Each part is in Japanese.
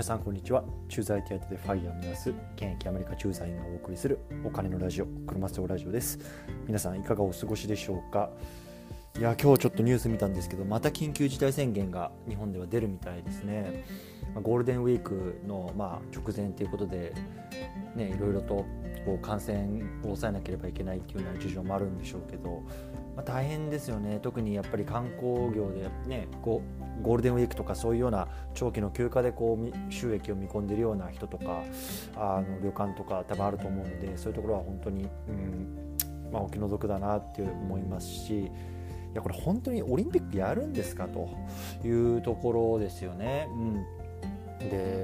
皆さんこんにちは。駐在手当でファイヤーを目指す。現役アメリカ駐在員がお送りするお金のラジオ車スラジオです。皆さんいかがお過ごしでしょうか？いや今日ちょっとニュース見たんですけどまた緊急事態宣言が日本では出るみたいですね。ゴールデンウィークのまあ直前ということでねいろいろとこう感染を抑えなければいけないっていうような事情もあるんでしょうけど、まあ、大変ですよね特にやっぱり観光業でねこうゴールデンウィークとかそういうような長期の休暇でこう収益を見込んでいるような人とかあの旅館とか多分あると思うのでそういうところは本当に、うんまあ、お気の毒だなって思いますしいやこれ本当にオリンピックやるんですかというところですよね。うんで、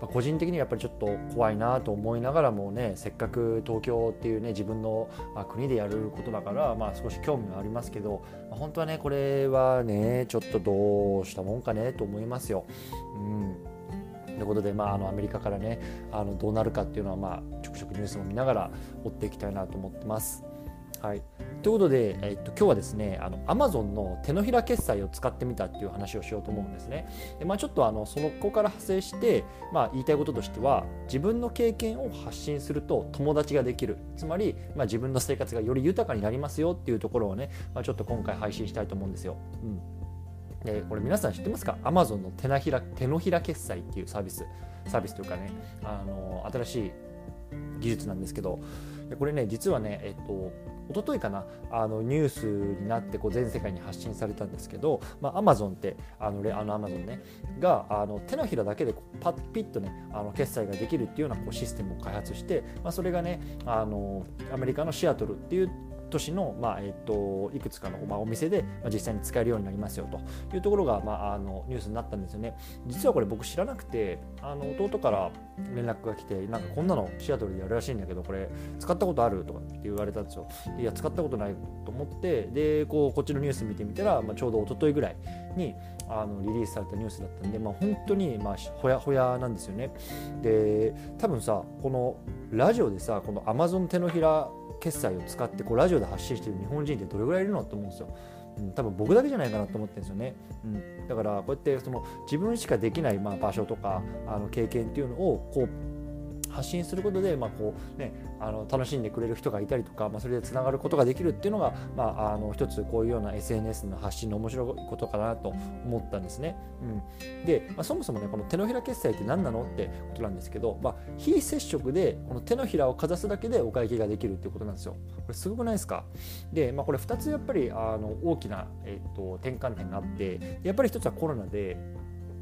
まあ、個人的にはやっぱりちょっと怖いなと思いながらもねせっかく東京っていうね自分の、ま、国でやることだから、まあ、少し興味はありますけど、まあ、本当はねこれはねちょっとどうしたもんかねと思いますよ。うんということで、まあ、あのアメリカからねあのどうなるかっていうのは、まあ、ちょくちょくニュースも見ながら追っていきたいなと思ってます。はい、ということで、えっと、今日はですねあの Amazon の手のひら決済を使ってみたっていう話をしようと思うんですね。でまあ、ちょっとあのそのこから派生して、まあ、言いたいこととしては自分の経験を発信すると友達ができる。つまり、まあ、自分の生活がより豊かになりますよっていうところをね、まあ、ちょっと今回配信したいと思うんですよ。うん。でこれ皆さん知ってますか？Amazon の手のひら手のひら決済っていうサービス。サービスというかねあの新しい技術なんですけど。これね実はねえっと一昨日かなあのニュースになってこう全世界に発信されたんですけど、まあ、Amazon ってあのあの Amazon ねがあの手のひらだけでこうパッピッとねあの決済ができるっていうようなこうシステムを開発して、まあ、それがねあのアメリカのシアトルっていう都市の、まあえーと、いくつかの、まあ、お店で、まあ、実際に使えるようになりますよというところが、まあ、あのニュースになったんですよね。実はこれ僕知らなくてあの弟から連絡が来てなんかこんなのシアトルでやるらしいんだけどこれ使ったことあるとかって言われたんですよ。いや使ったことないと思ってでこうこっちのニュース見てみたら、まあ、ちょうど一昨日ぐらいにあのリリースされたニュースだったんで、まあ、本当にまあほやほやなんですよね。で多分さこのラジオでさこの Amazon 手のひら決済を使ってこうラジオで発信してる日本人ってどれぐらいいるのと思うんですよ。うん、多分僕だけじゃないかなと思ってるんですよね。うん、だからこうやってその自分しかできないまあ場所とかあの経験っていうのをこう発信することで、まあこうね、あの楽しんでくれる人がいたりとか、まあ、それでつながることができるっていうのが、まあ、あの一つこういうような SNS の発信の面白いことかなと思ったんですね。うん、で、まあ、そもそもねこの手のひら決済って何なのってことなんですけど、まあ、非接触でこの手のひらをかざすだけでお会計ができるっていうことなんですよ。これすごくないですか？で、まあ、これ2つやっぱりあの大きな、えーと転換点があってやっぱり1つはコロナで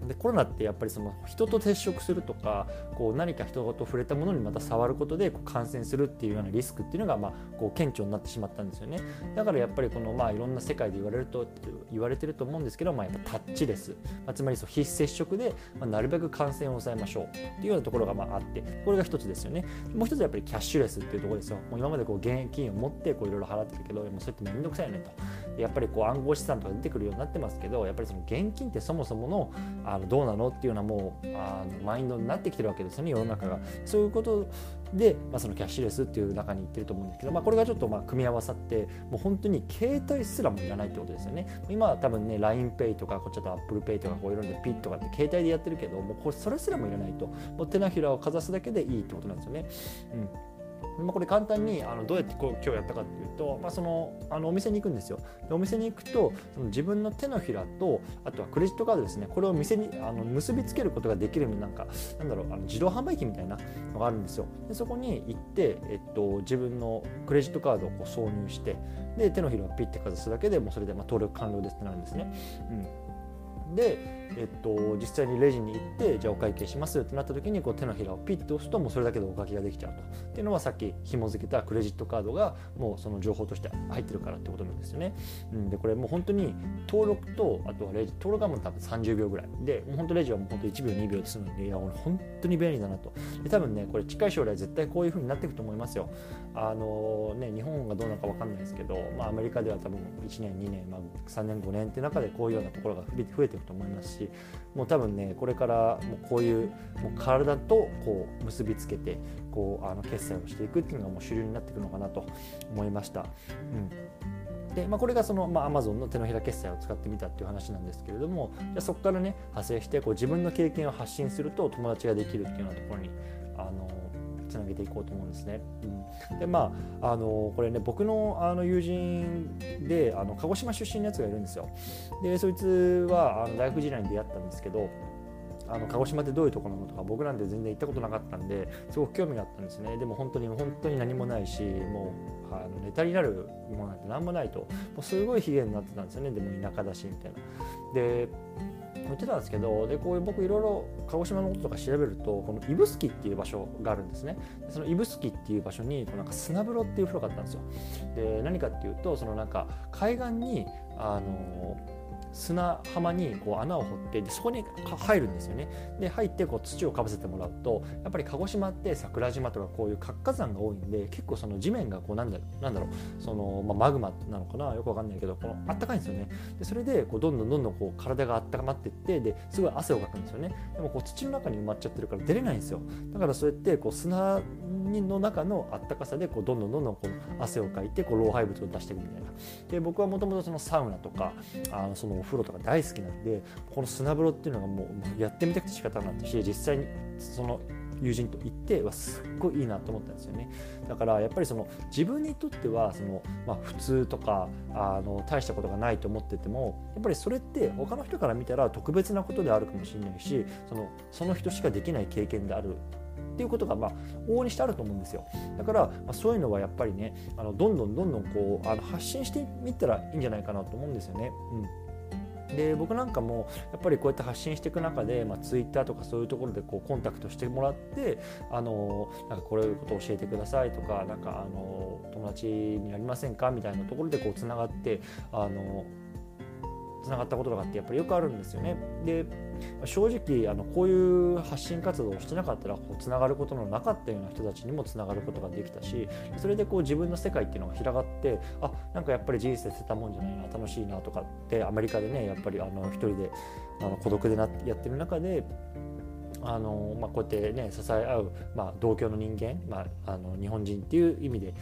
でコロナってやっぱりその人と接触するとかこう何か人と触れたものにまた触ることでこう感染するっていうようなリスクっていうのがまあこう顕著になってしまったんですよね。だからやっぱりこのまあいろんな世界で言われると言われてると思うんですけど、まあ、やっぱタッチレス、まあ、つまりそう非接触で、まあ、なるべく感染を抑えましょうっていうようなところがまああってこれが一つですよね。もう一つはやっぱりキャッシュレスっていうところですよ。もう今までこう現金を持っていろいろ払ってるけどもうそれって面倒くさいよねと。やっぱりこう暗号資産とか出てくるようになってますけどやっぱりその現金ってそもそものあのどうなのっていうなもうあのマインドになってきてるわけですよね世の中が。そういうことで、まあ、そのキャッシュレスっていう中に行ってると思うんですけど、まあ、これがちょっとまあ組み合わさってもう本当に携帯すらもいらないってことですよね。今は多分ね LINEPay とかこっちだと ApplePay とかこういろいろピッとかって携帯でやってるけどもうこれそれすらもいらないともう手のひらをかざすだけでいいってことなんですよね。うんまあ、これ簡単にあのどうやってこう今日やったかっていうと、まあ、そのあのお店に行くんですよ。でお店に行くとその自分の手のひらとあとはクレジットカードですね。これを店にあの結びつけることができるなんかなんだろうあの自動販売機みたいなのがあるんですよ。でそこに行って、えっと、自分のクレジットカードをこう挿入してで手のひらをピッてかざすだけでもうそれでま登録完了ですってなるんですね、うん。で、えっと、実際にレジに行ってじゃあお会計しますってなった時にこう手のひらをピッと押すともうそれだけでお会計ができちゃうと。っていうのはさっき紐付けたクレジットカードがもうその情報として入ってるからってことなんですよね。うん、でこれもう本当に登録とあとはレジ登録はもう多分30秒ぐらい。でもう本当レジはもう本当1秒2秒で済むのでいや俺本当に便利だなと。で多分ねこれ近い将来絶対こういう風になっていくと思いますよ。あのね日本がどうなのか分かんないですけど、まあ、アメリカでは多分1年2年、まあ、3年5年って中でこういうようなところが増えていくと思いますしもう多分ねこれからもうこういうもう体とこう結びつけてこうあの決済をしていくっていうのがもう主流になっていくのかなと思いました。うんで、まあ、これがその、まあ、Amazon の手のひら決済を使ってみたっていう話なんですけれどもじゃそこからね派生してこう自分の経験を発信すると友達ができるっていうようなところにあのつなげていこうと思うんですね。うん、でまああのこれね僕のあの友人であの鹿児島出身のやつがいるんですよ。でそいつはあの大学時代に出会ったんですけどあの鹿児島ってどういうところなのとか僕なんて全然行ったことなかったんですごく興味があったんですねでも本当に本当に何もないしもうあのネタになるものなんて何もないともうすごい卑下になってたんですよねでも田舎だしみたいな。で言ってたんですけどでこういう僕いろいろ鹿児島のこととか調べるとこの指宿っていう場所があるんですね。その指宿っていう場所にこうなんか砂風呂っていう風呂があったんですよ。で何かっていうとそのなんか海岸にあの砂浜にこう穴を掘ってでそこに入るんですよね。で入ってこう土をかぶせてもらうとやっぱり鹿児島って桜島とかこういう活火山が多いんで結構その地面がこうなんだなんだろうその、まあ、マグマなのかなよくわかんないけどこのあったかいんですよね。でそれでこうどんどんどんどんこう体が温まってってですごい汗をかくんですよね。でもこう土の中に埋まっちゃってるから出れないんですよ。だからそうやってこう砂の中のあったかさでこうどんどんどんどんこう汗をかいてこう老廃物を出していくみたいな。で僕はもともとそのサウナとかあのその風呂とか大好きなんでこの砂風呂っていうのがもうやってみたくて仕方なかったし実際にその友人と行ってはすっごいいいなと思ったんですよね。だからやっぱりその自分にとってはその、まあ、普通とかあの大したことがないと思っててもやっぱりそれって他の人から見たら特別なことであるかもしれないしそのその人しかできない経験である。っていうことがまあ往々にしてあると思うんですよ。だから、まあ、そういうのはやっぱりねあのどんどんどんどんこうあの発信してみたらいいんじゃないかなと思うんですよね。うん。で僕なんかもやっぱりこうやって発信していく中で、まあ、ツイッターとかそういうところでこうコンタクトしてもらってあのなんかこういうことを教えてくださいとかなんかあの友達になりませんか？みたいなところでこうつながってあのつながったこととかってやっぱりよくあるんですよね。で正直あのこういう発信活動をしてなかったらこうつながることのなかったような人たちにもつながることができたしそれでこう自分の世界っていうのが広がってあなんかやっぱり人生捨てたもんじゃないな楽しいなとかってアメリカでねやっぱりあの一人であの孤独でなやってる中であのまあ、こうやってね支え合う、まあ、同居の人間、まあ、あの日本人っていう意味で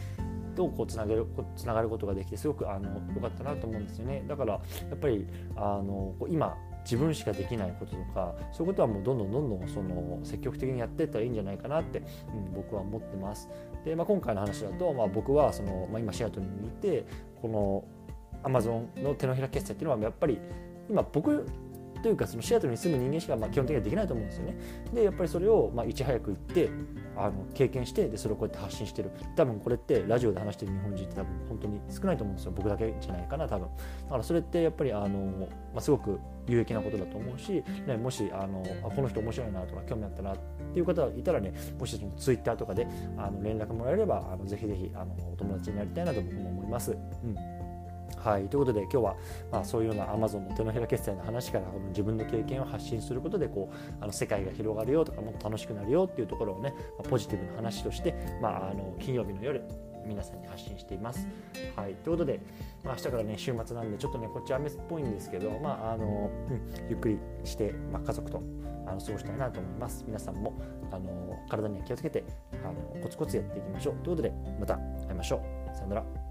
とこうつなげるつながることができてすごくあの良かったなと思うんですよね。だからやっぱりあの今自分しかできないこととかそういうことはもうどんどんどんどんその積極的にやっていったらいいんじゃないかなって、うん、僕は思ってます。で、まあ、今回の話だと、まあ、僕はその、まあ、今シアトルにいてこのアマゾンの手のひら決済っていうのはやっぱり今僕というかそのシアトルに住む人間しかまあ基本的にはできないと思うんですよね。でやっぱりそれをまあいち早く行ってあの経験してでそれをこうやって発信してる多分これってラジオで話してる日本人って多分本当に少ないと思うんですよ僕だけじゃないかな多分だからそれってやっぱりあの、まあ、すごく有益なことだと思うし、ね、もしあのあこの人面白いなとか興味あったなっていう方がいたらねもしそのツイッターとかであの連絡もらえればあのぜひぜひあのお友達になりたいなと僕も思います。うんはい、ということで今日は、まあ、そういうような Amazon の手のひら決済の話からこの自分の経験を発信することでこうあの世界が広がるよとかもっと楽しくなるよっていうところをね、ま、ポジティブな話として、まあ、あの金曜日の夜皆さんに発信しています。はい、ということで、まあ、明日からね週末なんでちょっとねこっち雨っぽいんですけど、まああの、ゆっくりして、まあ、家族とあの過ごしたいなと思います。皆さんもあの体には気をつけてあのコツコツやっていきましょう。ということでまた会いましょう。さよなら。